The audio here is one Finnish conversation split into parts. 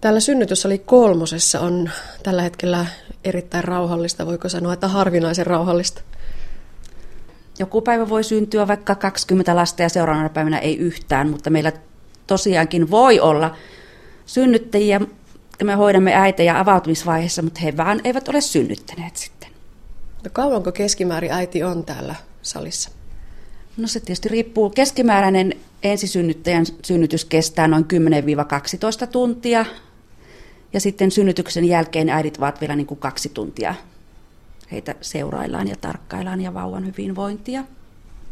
Täällä synnytysali kolmosessa on tällä hetkellä erittäin rauhallista, voiko sanoa, että harvinaisen rauhallista. Joku päivä voi syntyä vaikka 20 lasta ja seuraavana päivänä ei yhtään, mutta meillä tosiaankin voi olla synnyttäjiä, me hoidamme äitejä avautumisvaiheessa, mutta he vaan eivät ole synnyttäneet sitten. No kauanko keskimäärin äiti on täällä salissa? No se tietysti riippuu. Keskimääräinen ensisynnyttäjän synnytys kestää noin 10-12 tuntia. Ja sitten synnytyksen jälkeen äidit ovat vielä niin kuin kaksi tuntia. Heitä seuraillaan ja tarkkaillaan ja vauvan hyvinvointia.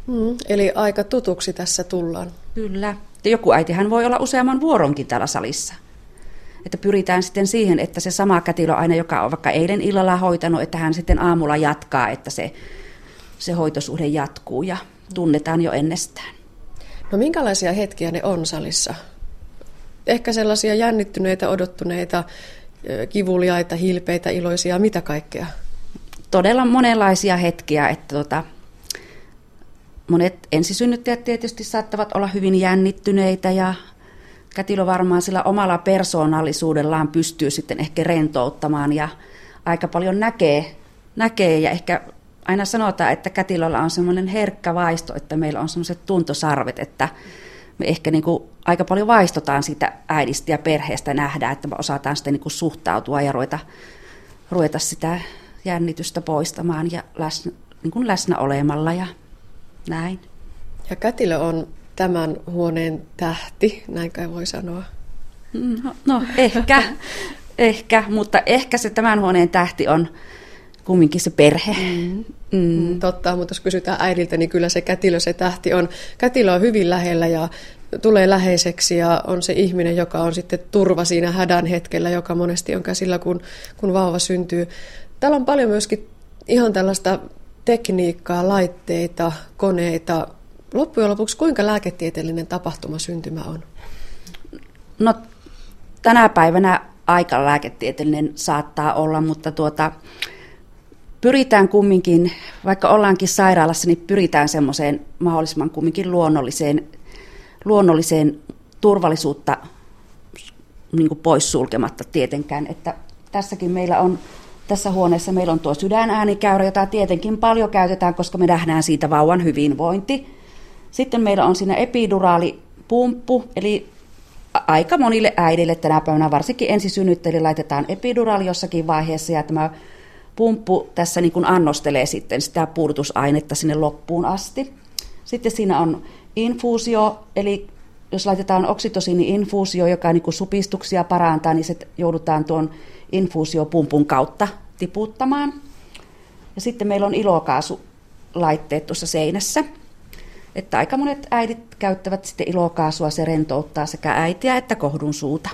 Mm, eli aika tutuksi tässä tullaan. Kyllä. Ja joku äitihän voi olla useamman vuoronkin täällä salissa. Että pyritään sitten siihen, että se sama kätilö aina, joka on vaikka eilen illalla hoitanut, että hän sitten aamulla jatkaa, että se, se hoitosuhde jatkuu ja tunnetaan jo ennestään. No minkälaisia hetkiä ne on salissa? Ehkä sellaisia jännittyneitä, odottuneita, kivuliaita, hilpeitä, iloisia, mitä kaikkea? Todella monenlaisia hetkiä, että tota, monet ensisynnyttäjät tietysti saattavat olla hyvin jännittyneitä ja kätilö varmaan sillä omalla persoonallisuudellaan pystyy sitten ehkä rentouttamaan ja aika paljon näkee, näkee ja ehkä aina sanotaan, että kätilöllä on semmoinen herkkä vaisto, että meillä on semmoiset tuntosarvet, että me ehkä niin kuin aika paljon vaistotaan siitä äidistä ja perheestä nähdään, että me osataan sitten niin kuin suhtautua ja ruveta, ruveta sitä jännitystä poistamaan ja läsnä, niin kuin läsnä olemalla ja näin. Ja kätilö on tämän huoneen tähti, näin kai voi sanoa. No, no ehkä, ehkä, mutta ehkä se tämän huoneen tähti on kumminkin se perhe. Mm. Mm. mm. Totta, mutta jos kysytään äidiltä, niin kyllä se kätilö, se tähti on. Kätilö on hyvin lähellä ja tulee läheiseksi ja on se ihminen, joka on sitten turva siinä hädän hetkellä, joka monesti on käsillä, kun, kun vauva syntyy. Täällä on paljon myöskin ihan tällaista tekniikkaa, laitteita, koneita. Loppujen lopuksi kuinka lääketieteellinen tapahtuma syntymä on? No tänä päivänä aika lääketieteellinen saattaa olla, mutta tuota, pyritään kumminkin, vaikka ollaankin sairaalassa, niin pyritään semmoiseen mahdollisimman kumminkin luonnolliseen, luonnolliseen turvallisuutta niin kuin poissulkematta tietenkään. Että tässäkin meillä on, tässä huoneessa meillä on tuo sydänäänikäyrä, jota tietenkin paljon käytetään, koska me nähdään siitä vauvan hyvinvointi. Sitten meillä on siinä epiduraalipumppu, eli aika monille äidille tänä päivänä, varsinkin ensisynnyttäjille, laitetaan epiduraali jossakin vaiheessa, ja tämä pumppu tässä niin kuin annostelee sitten sitä puudutusainetta sinne loppuun asti. Sitten siinä on infuusio, eli jos laitetaan oksitosiini-infuusio, joka niin kuin supistuksia parantaa, niin se joudutaan tuon infuusiopumpun kautta tiputtamaan. Ja sitten meillä on ilokaasulaitteet tuossa seinässä. Että aika monet äidit käyttävät sitten ilokaasua, se rentouttaa sekä äitiä että kohdun suuta.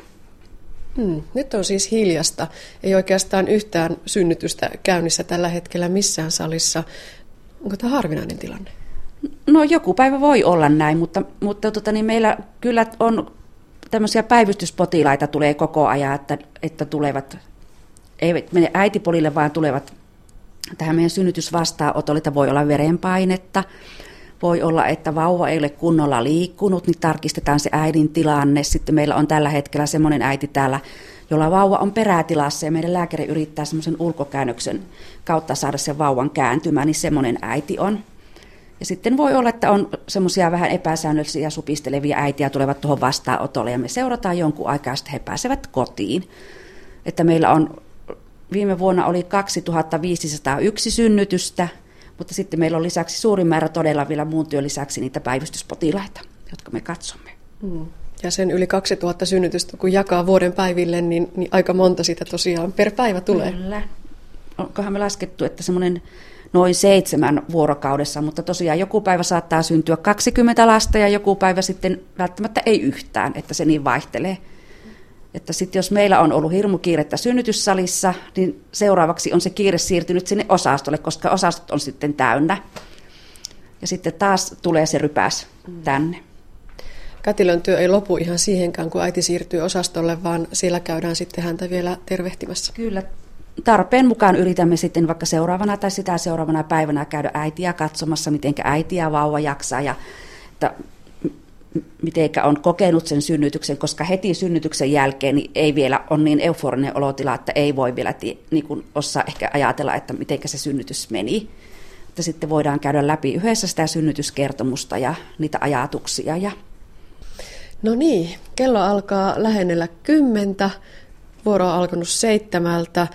Hmm. Nyt on siis hiljasta. Ei oikeastaan yhtään synnytystä käynnissä tällä hetkellä missään salissa. Onko tämä harvinainen tilanne? No joku päivä voi olla näin, mutta, mutta tota, niin meillä kyllä on tämmöisiä päivystyspotilaita tulee koko ajan, että, että tulevat, eivät mene äitipolille, vaan tulevat tähän meidän synnytysvastaanotolle, että voi olla verenpainetta, voi olla, että vauva ei ole kunnolla liikkunut, niin tarkistetaan se äidin tilanne. Sitten meillä on tällä hetkellä semmoinen äiti täällä, jolla vauva on perätilassa ja meidän lääkäri yrittää semmoisen ulkokäännöksen kautta saada sen vauvan kääntymään, niin semmoinen äiti on. Ja sitten voi olla, että on semmoisia vähän epäsäännöllisiä supistelevia äitiä tulevat tuohon vastaanotolle ja me seurataan jonkun aikaa ja sitten he pääsevät kotiin. Että meillä on, viime vuonna oli 2501 synnytystä mutta sitten meillä on lisäksi suurin määrä todella vielä muun työn lisäksi niitä päivystyspotilaita, jotka me katsomme. Mm. Ja sen yli 2000 synnytystä, kun jakaa vuoden päiville, niin, niin aika monta sitä tosiaan per päivä tulee. Kyllä. Onkohan me laskettu, että semmoinen noin seitsemän vuorokaudessa, mutta tosiaan joku päivä saattaa syntyä 20 lasta ja joku päivä sitten välttämättä ei yhtään, että se niin vaihtelee. Että sitten jos meillä on ollut hirmu kiirettä synnytyssalissa, niin seuraavaksi on se kiire siirtynyt sinne osastolle, koska osastot on sitten täynnä. Ja sitten taas tulee se rypäs tänne. Kätilön työ ei lopu ihan siihenkään, kun äiti siirtyy osastolle, vaan siellä käydään sitten häntä vielä tervehtimässä. Kyllä. Tarpeen mukaan yritämme sitten vaikka seuraavana tai sitä seuraavana päivänä käydä äitiä katsomassa, miten äiti ja vauva jaksaa. Ja, että mitenkä on kokenut sen synnytyksen, koska heti synnytyksen jälkeen niin ei vielä ole niin euforinen olotila, että ei voi vielä niin kuin osaa ehkä ajatella, että miten se synnytys meni. Että sitten voidaan käydä läpi yhdessä sitä synnytyskertomusta ja niitä ajatuksia. Ja... No niin, kello alkaa lähennellä kymmentä, vuoro on alkanut seitsemältä.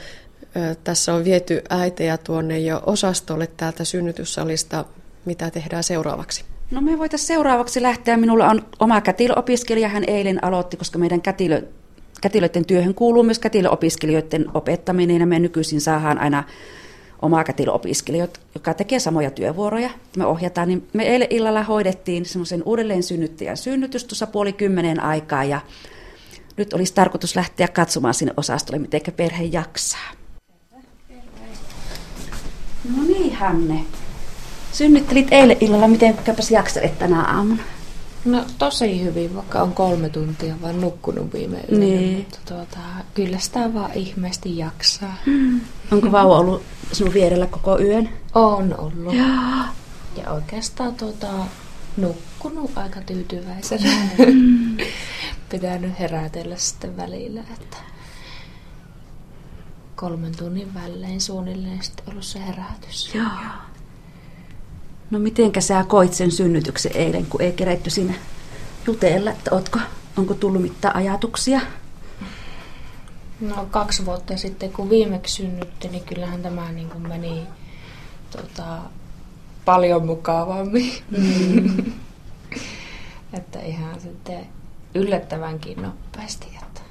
Tässä on viety äitejä tuonne jo osastolle täältä synnytyssalista. Mitä tehdään seuraavaksi? No me voitaisiin seuraavaksi lähteä. Minulla on oma kätilöopiskelija, hän eilen aloitti, koska meidän kätilö, kätilöiden työhön kuuluu myös kätilöopiskelijoiden opettaminen ja me nykyisin saadaan aina oma kätilöopiskelijoita, joka tekee samoja työvuoroja. Me ohjataan, niin me eilen illalla hoidettiin semmoisen uudelleen synnyttäjän synnytys tuossa puoli kymmenen aikaa ja nyt olisi tarkoitus lähteä katsomaan sinne osastolle, miten perhe jaksaa. No niin, Hanne. Synnyttelit eilen illalla, miten käypäs jakselet tänä aamuna? No tosi hyvin, vaikka on kolme tuntia vaan nukkunut viime yönä, niin. mutta tuota, kyllä sitä vaan ihmeesti jaksaa. Hmm. Onko vauva ollut sinun vierellä koko yön? On ollut. Ja, ja oikeastaan tuota, nukkunut aika tyytyväisenä. Hmm. Pitänyt herätellä sitten välillä, että kolmen tunnin välein suunnilleen sitten ollut se herätys. Joo. No mitenkä sä koit sen synnytyksen eilen, kun ei keretty siinä jutella, että ootko, onko tullut mitään ajatuksia? No kaksi vuotta sitten, kun viimeksi synnytti, niin kyllähän tämä niin kuin meni tota, paljon mukavammin. Mm. että ihan sitten yllättävänkin nopeasti. Että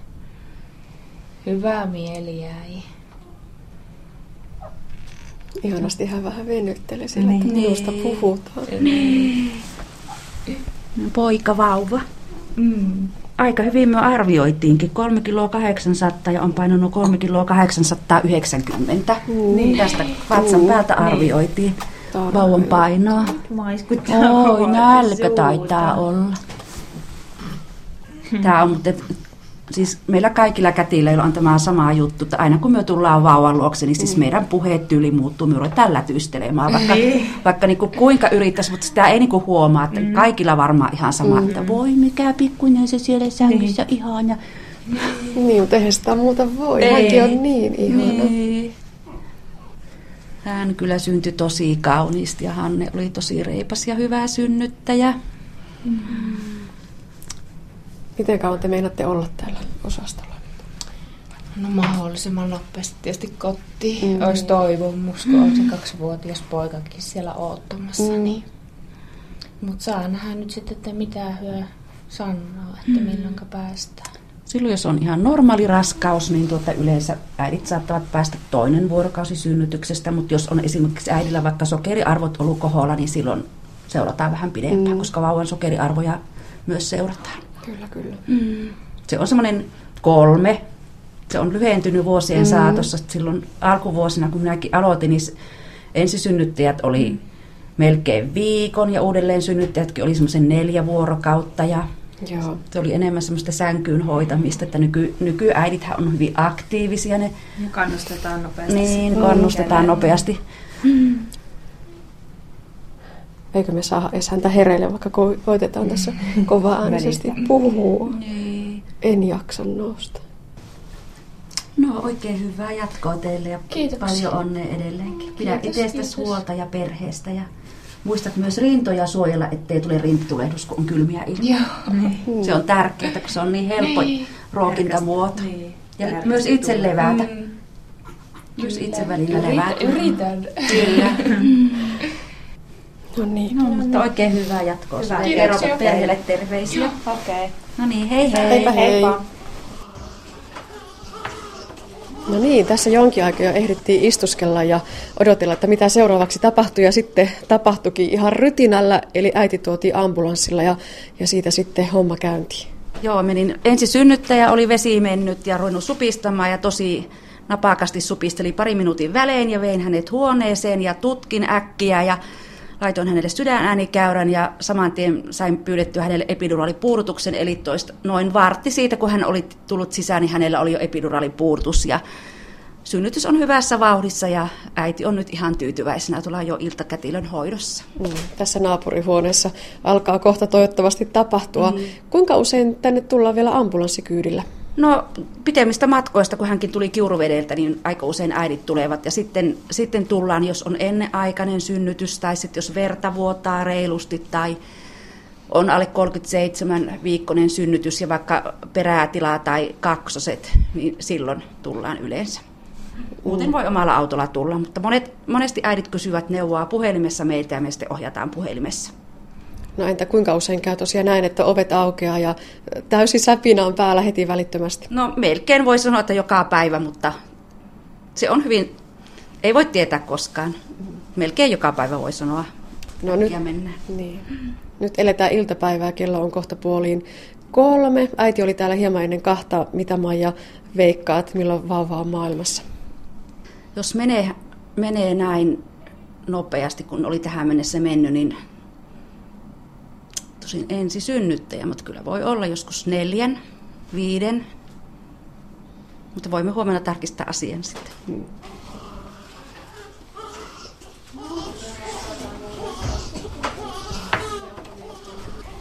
hyvää mieli jäi. Ihanasti hän vähän venytteli sillä, niin. että minusta puhutaan. Niin. Poika vauva. Mm. Aika hyvin me arvioitiinkin. 3 kiloa 800 ja on painanut 3 kiloa 890. Mm. Niin. Tästä vatsan päältä niin. arvioitiin niin. vauvan painoa. Oi, nälkä taitaa olla. Tämä on, mutta siis meillä kaikilla kätilöillä on tämä sama juttu, että aina kun me tullaan vauvan luokse, niin siis mm. meidän tyyli muuttuu, me ruvetaan lätystelemään, vaikka, niin. vaikka niin kuin kuinka yrittäisi, mutta sitä ei niin kuin huomaa, että mm. kaikilla varmaan ihan sama, mm. että voi mikä pikkuinen se siellä sängyssä niin. ihan. Ja... Niin, mutta eihän sitä muuta voi, ei. hänkin on niin ihana. Niin. Hän kyllä syntyi tosi kauniisti ja Hanne oli tosi reipas ja hyvä synnyttäjä. Mm. Miten kauan te meinatte olla täällä osastolla? No mahdollisimman nopeasti tietysti kotiin. Mm. Olisi toivomus, kun mm. on se kaksivuotias poikakin siellä oottamassa. Mm. Niin. Mutta saa nähdä nyt sitten, että mitä hyö sanoo, että mm. milloin päästään. Silloin jos on ihan normaali raskaus, niin tuota yleensä äidit saattavat päästä toinen vuorokausi synnytyksestä, mutta jos on esimerkiksi äidillä vaikka sokeriarvot ollut koholla, niin silloin seurataan vähän pidempään, mm. koska vauvan sokeriarvoja myös seurataan. Kyllä, kyllä. Mm. Se on semmoinen kolme. Se on lyhentynyt vuosien mm. saatossa. Silloin alkuvuosina, kun minäkin aloitin, niin ensisynnyttäjät oli mm. melkein viikon ja uudelleen synnyttäjätkin oli semmoisen neljä vuorokautta. Ja Joo. Se oli enemmän semmoista sänkyyn hoitamista, että nyky, nykyäidithän on hyvin aktiivisia. Ne, ja kannustetaan nopeasti. Niin, kannustetaan nopeasti. Mm eikö me saa edes häntä hereille, vaikka ko- koitetaan mm. tässä kova äänisesti puhua. Niin. En jaksa nousta. No oikein hyvää jatkoa teille ja kiitos. paljon onnea edelleenkin. Pidä itsestäsi huolta ja perheestä ja muistat myös rintoja suojella, ettei tule rinttitulehdus, kun on kylmiä ilmoja. Niin. Se on tärkeää, kun se on niin helppo niin. ruokintamuoto. Niin. Ja Järkeä myös itse levätä. Mm. Myös itse välillä levätä. Yritän. Kyllä. No niin. No, mutta oikein hyvää jatkoa. Saa kerrota perheelle terveisiä. Okei. Okay. No niin, hei hei. Heipä hei. Heippa. No niin, tässä jonkin aikaa jo ehdittiin istuskella ja odotella, että mitä seuraavaksi tapahtui. Ja sitten tapahtuikin ihan rytinällä, eli äiti tuotiin ambulanssilla ja, ja siitä sitten homma käyntiin. Joo, menin ensi synnyttäjä, oli vesi mennyt ja ruvennut supistamaan ja tosi napakasti supisteli pari minuutin välein ja vein hänet huoneeseen ja tutkin äkkiä ja laitoin hänelle sydänäänikäyrän ja saman tien sain pyydettyä hänelle epiduraalipuurutuksen, eli toista, noin vartti siitä, kun hän oli tullut sisään, niin hänellä oli jo epiduraalipuurutus ja synnytys on hyvässä vauhdissa ja äiti on nyt ihan tyytyväisenä, tullaan jo iltakätilön hoidossa. Mm, tässä naapurihuoneessa alkaa kohta toivottavasti tapahtua. Mm. Kuinka usein tänne tullaan vielä ambulanssikyydillä? No pitemmistä matkoista, kun hänkin tuli kiuruvedeltä, niin aika usein äidit tulevat. Ja sitten, sitten tullaan, jos on ennenaikainen synnytys tai sitten jos verta vuotaa reilusti tai on alle 37 viikkoinen synnytys ja vaikka peräätila tai kaksoset, niin silloin tullaan yleensä. Muuten voi omalla autolla tulla, mutta monet, monesti äidit kysyvät neuvoa puhelimessa meiltä ja me sitten ohjataan puhelimessa. No entä kuinka usein käy tosiaan näin, että ovet aukeaa ja täysi säpinä on päällä heti välittömästi? No melkein voi sanoa, että joka päivä, mutta se on hyvin, ei voi tietää koskaan. Melkein joka päivä voi sanoa. No nyt, mennään. Niin. Nyt eletään iltapäivää, kello on kohta puoliin kolme. Äiti oli täällä hieman ennen kahta. Mitä Maija veikkaat, milloin vauva on maailmassa? Jos menee, menee näin nopeasti, kun oli tähän mennessä mennyt, niin tosin ensi synnyttäjä, mutta kyllä voi olla joskus neljän, viiden. Mutta voimme huomenna tarkistaa asian sitten.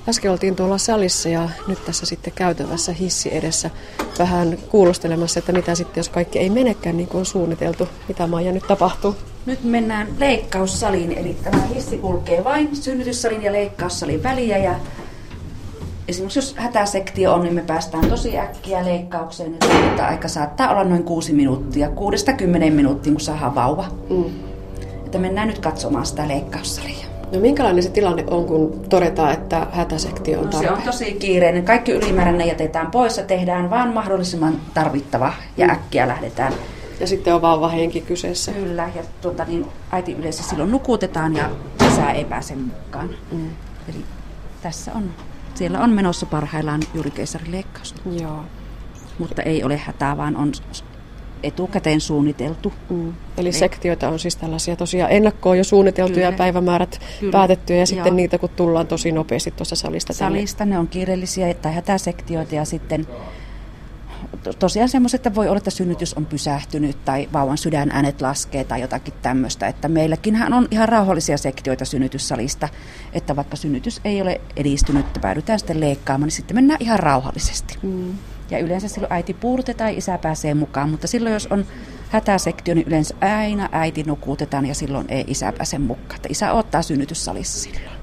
Äsken oltiin tuolla salissa ja nyt tässä sitten käytävässä hissi edessä vähän kuulostelemassa, että mitä sitten, jos kaikki ei menekään niin kuin on suunniteltu. Mitä Maija nyt tapahtuu? Nyt mennään leikkaussaliin, eli tämä hissi kulkee vain synnytyssalin ja leikkaussalin väliä ja esimerkiksi jos hätäsektio on, niin me päästään tosi äkkiä leikkaukseen. Että aika saattaa olla noin kuusi minuuttia, kuudesta kymmenen minuuttia, kun saadaan vauva. Mm. Että mennään nyt katsomaan sitä leikkaussalia. No minkälainen se tilanne on, kun todetaan, että hätäsektio on tarpeen? No, se on tosi kiireinen. Kaikki ylimääräinen jätetään pois ja tehdään vaan mahdollisimman tarvittava ja mm. äkkiä lähdetään. Ja sitten on vauva henki kyseessä. Kyllä, ja tuota, niin äiti yleensä silloin nukutetaan ja isä ei pääse mukaan. Mm. Eli tässä on, siellä on menossa parhaillaan juuri keisarileikkaus. Joo. Mutta ei ole hätää, vaan on etukäteen suunniteltu. Mm. Eli sektioita on siis tällaisia tosiaan ennakkoon jo suunniteltuja Kyllä. päivämäärät Kyllä. päätettyjä ja sitten Joo. niitä kun tullaan tosi nopeasti tuossa salista tänne. Salista ne on kiireellisiä tai hätäsektioita ja sitten tosiaan semmoiset, että voi olla, että synnytys on pysähtynyt tai vauvan sydänäänet laskee tai jotakin tämmöistä. Että meilläkin on ihan rauhallisia sektioita synnytyssalista, että vaikka synnytys ei ole edistynyt, että päädytään sitten leikkaamaan, niin sitten mennään ihan rauhallisesti. Mm. Ja yleensä silloin äiti puurtetaan ja isä pääsee mukaan, mutta silloin jos on hätäsektio, niin yleensä aina äiti nukutetaan ja silloin ei isä pääse mukaan. Että isä ottaa synnytyssalissa silloin.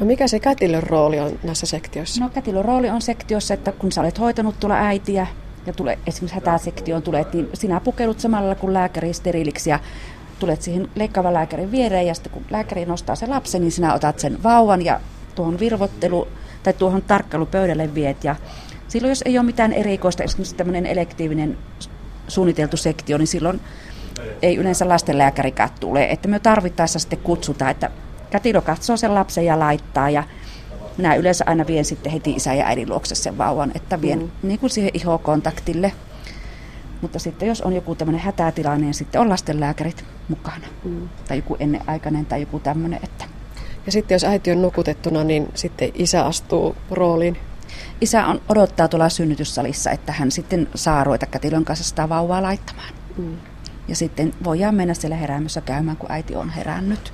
No mikä se kätilön rooli on näissä sektioissa? No kätilön rooli on sektiossa, että kun sä olet hoitanut tulla äitiä ja tulee, esimerkiksi hätäsektioon tulet, niin sinä pukeudut samalla kuin lääkäri steriliksi ja tulet siihen leikkaavan lääkärin viereen ja sitten kun lääkäri nostaa se lapsen, niin sinä otat sen vauvan ja tuohon virvottelu tai tuohon tarkkailupöydälle viet ja Silloin jos ei ole mitään erikoista, esimerkiksi tämmöinen elektiivinen suunniteltu sektio, niin silloin ei yleensä lastenlääkärikään tule. Että me tarvittaessa sitten kutsutaan, että kätilö katsoo sen lapsen ja laittaa ja minä yleensä aina vien sitten heti isä ja äidin luokse sen vauvan, että vien mm. niin kuin siihen ihokontaktille. Mutta sitten jos on joku tämmöinen hätätilanne, niin sitten on lastenlääkärit mukana. Mm. Tai joku ennenaikainen tai joku tämmöinen. Että... Ja sitten jos äiti on nukutettuna, niin sitten isä astuu rooliin isä on odottaa tuolla synnytyssalissa, että hän sitten saa ruveta kätilön kanssa sitä vauvaa laittamaan. Mm. Ja sitten voidaan mennä siellä heräämössä käymään, kun äiti on herännyt.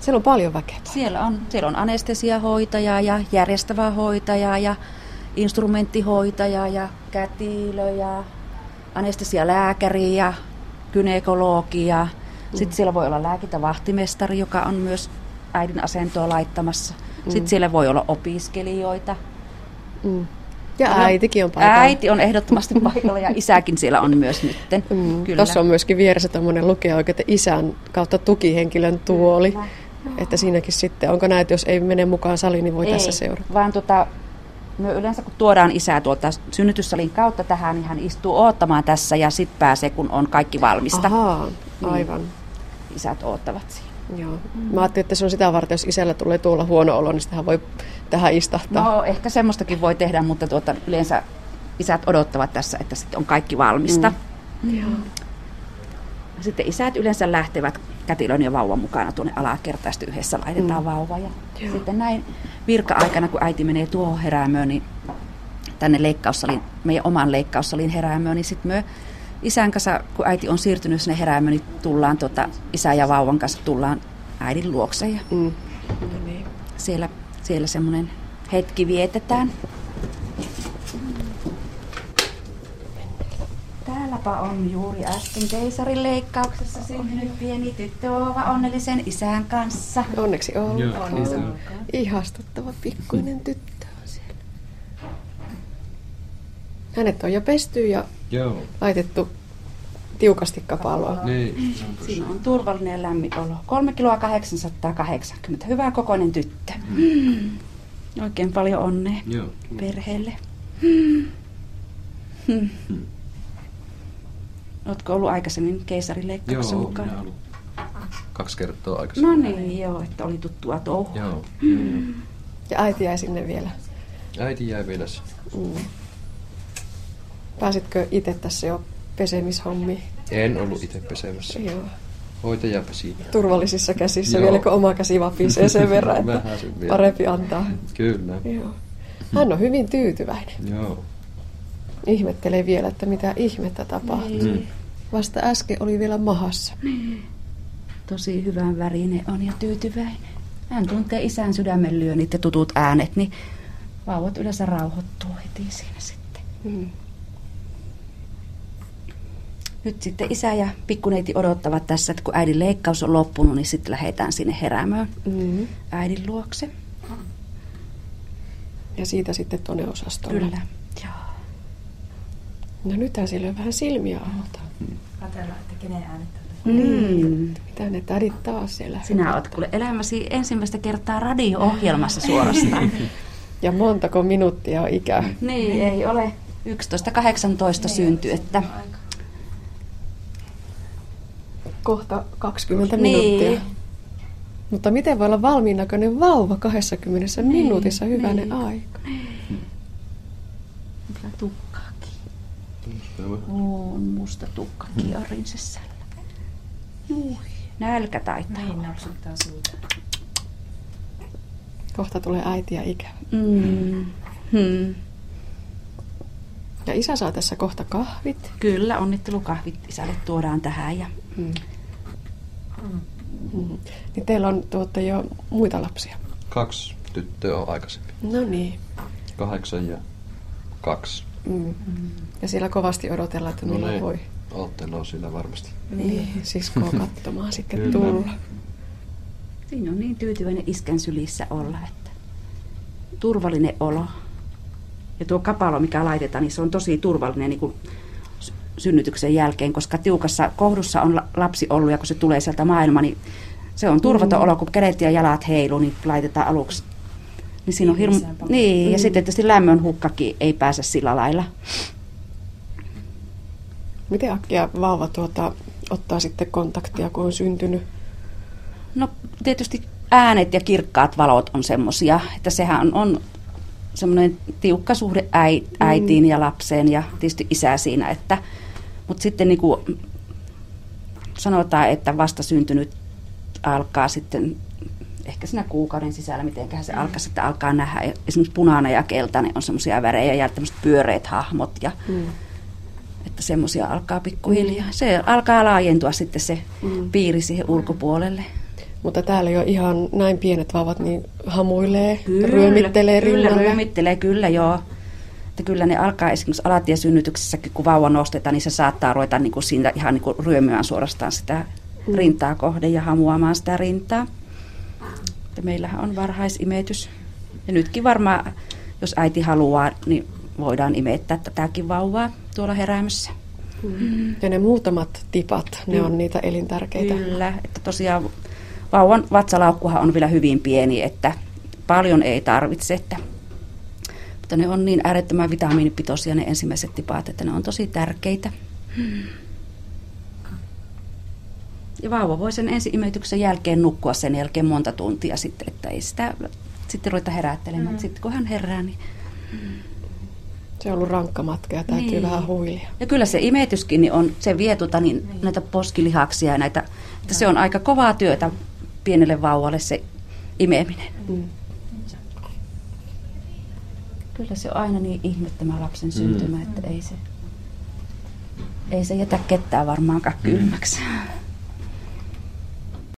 Siellä on paljon väkeä. Siellä on, siellä on anestesiahoitaja ja järjestävä hoitaja ja instrumenttihoitaja ja kätilö ja anestesialääkäri ja kynekologi ja mm. sitten siellä voi olla lääkintävahtimestari, joka on myös äidin asentoa laittamassa. Mm. Sitten siellä voi olla opiskelijoita. Mm. Ja äitikin on paikalla. Äiti on ehdottomasti paikalla ja isäkin siellä on myös nytten. Mm. Tuossa on myöskin vieressä tämmöinen lukea oikein isän kautta tukihenkilön tuoli. Kyllä. Että siinäkin sitten, onko näin, että jos ei mene mukaan saliin, niin voi ei, tässä seurata? vaan tota, me yleensä kun tuodaan isää tuolta synnytyssalin kautta tähän, niin hän istuu oottamaan tässä ja sitten pääsee, kun on kaikki valmista. Ahaa, aivan. Niin, isät oottavat siinä. Joo. Mä ajattelin, että se on sitä varten, jos isällä tulee tuolla huono olo, niin sitä voi tähän istahtaa. No ehkä semmoistakin voi tehdä, mutta tuota, yleensä isät odottavat tässä, että sitten on kaikki valmista. Mm. Joo. Sitten isät yleensä lähtevät kätilön ja vauvan mukana tuonne alakertaan, sitten yhdessä laitetaan mm. vauva. Ja Joo. sitten näin virka-aikana, kun äiti menee tuohon heräämöön, niin tänne leikkaussalin, meidän oman leikkaussalin heräämöön, niin sitten me isän kanssa, kun äiti on siirtynyt sinne heräämöön, niin tullaan tuota, isä ja vauvan kanssa tullaan äidin luokse ja Mm. No niin. siellä, siellä semmoinen hetki vietetään. Täälläpä on juuri äsken keisarin leikkauksessa syntynyt pieni tyttö Oova onnellisen isän kanssa. Onneksi olkoon. Joo, kiitos. Ihastuttava pikkuinen tyttö on siellä. Hänet on jo pesty ja Joo. laitettu tiukasti kapaloa. Niin. Siinä on turvallinen ja lämmin olo. 3 kiloa 880. Hyvä kokoinen tyttö. Mm. Oikein paljon onnea Joo. perheelle. Hmm. Oletko ollut aikaisemmin keisarileikkauksessa Joo, minä ollut kaksi kertaa aikaisemmin. No niin, joo, että oli tuttua touhua. Joo. joo, joo. Ja äiti jäi sinne vielä. Äiti jäi vielä sinne. Mm. Pääsitkö itse tässä jo pesemishommiin? En ollut itse pesemässä. Joo. Hoitaja pesi. Turvallisissa käsissä Joo. vielä, kun oma käsi vapisee sen verran, että Vähän sen vielä. parempi antaa. Kyllä. Joo. Hän on hyvin tyytyväinen. Joo. Ihmettelee vielä, että mitä ihmettä tapahtuu. Mm. Vasta äsken oli vielä mahassa. Tosi hyvän värinen on ja tyytyväinen. Hän tuntee isän sydämen lyönnit ja tutut äänet, niin vauvat yleensä rauhoittuu heti siinä sitten. Mm. Nyt sitten isä ja pikkuneiti odottavat tässä, että kun äidin leikkaus on loppunut, niin sitten lähdetään sinne heräämöön Mm. äidin luokse. Ja siitä sitten tuonne osastolle. Kyllä. Joo. No nythän sillä on vähän silmiä auta. Katsellaan, että kenen äänet Mm. Mitä ne tädit taas siellä? Sinä olet kuule elämäsi ensimmäistä kertaa radio-ohjelmassa suorastaan. Ja montako minuuttia on ikä? niin, ei ole 11.18 synty, että Kohta 20 Niin. minuuttia. Mutta miten voi olla valmiin näköinen vauva 20 Niin, minuutissa hyvänen niin. aika? kyllä tukkaakin. Joo. On musta tukka kiorin sisällä. Ui, nälkä taitaa Niin olla. Kohta tulee äiti ja ikä. Mm. Hmm. Ja isä saa tässä kohta kahvit. Kyllä, onnittelukahvit isälle tuodaan tähän. Ja Mm. Mm. Niin teillä on tuotte jo muita lapsia. Kaksi tyttöä on aikaisemmin. No niin. Kahdeksan ja kaksi. Mm. Ja siellä kovasti odotellaan, että No niin. voi. Ottelua sillä varmasti. Niin, siskoa katsomaan sitten Kyllä. tulla. siinä on niin tyytyväinen iskän sylissä olla, että turvallinen olo. Ja tuo kapalo, mikä laitetaan, niin se on tosi turvallinen niin kuin synnytyksen jälkeen, koska tiukassa kohdussa on la- lapsi ollut ja kun se tulee sieltä maailma, niin se on turvaton olo, kun kädet ja jalat heiluu, niin laitetaan aluksi. Niin siinä on hirmu... Niin, ja sitten tietysti lämmön hukkakin ei pääse sillä lailla. Miten äkkiä vauva tuota, ottaa sitten kontaktia, kun on syntynyt? No tietysti äänet ja kirkkaat valot on semmoisia, että sehän on, on semmoinen tiukka suhde äi, äitiin ja lapseen ja tietysti isä siinä, että, mutta sitten niin kuin sanotaan, että vasta syntynyt alkaa sitten ehkä siinä kuukauden sisällä, miten se alkaa sitten alkaa nähdä. Esimerkiksi punainen ja keltainen on semmoisia värejä ja tämmöiset pyöreät hahmot ja Mm. että semmoisia alkaa pikkuhiljaa. Se alkaa laajentua sitten se Mm. piiri siihen ulkopuolelle. Mutta täällä jo ihan näin pienet vauvat niin hamuilee, ryömittelee kyllä, rinnalla. ryömittelee, kyllä joo. Että kyllä ne alkaa esimerkiksi alatiesynnytyksessäkin, kun vauva nostetaan, niin se saattaa ruveta niin kuin siinä ihan niin kuin ryömyään suorastaan sitä Mm. rintaa kohden ja hamuamaan sitä rintaa. Että meillähän on varhaisimetys. Ja nytkin varmaan, jos äiti haluaa, niin voidaan imettää tätäkin vauvaa tuolla heräämössä. Mm. Ja ne muutamat tipat, ne Mm. on niitä elintärkeitä. Kyllä, että tosiaan vauvan vatsalaukkuhan on vielä hyvin pieni, että paljon ei tarvitse, että, mutta ne on niin äärettömän vitamiinipitoisia ne ensimmäiset tipat, että ne on tosi tärkeitä. Ja vauva voi sen ensi imetyksen jälkeen nukkua sen jälkeen monta tuntia sitten, että ei sitä sitten ruveta herättelemään. Mm. Sitten kun hän herää, niin Se on ollut rankka matka ja täytyy Niin. vähän huilia. Ja kyllä se imetyskin niin on, se vie tuota, niin, näitä poskilihaksia ja näitä, että se on aika kovaa työtä pienelle vauvalle se imeminen. Mm. kyllä se on aina niin ihme tämä lapsen syntymä, että ei se, ei se jätä ketään varmaankaan kylmäksi.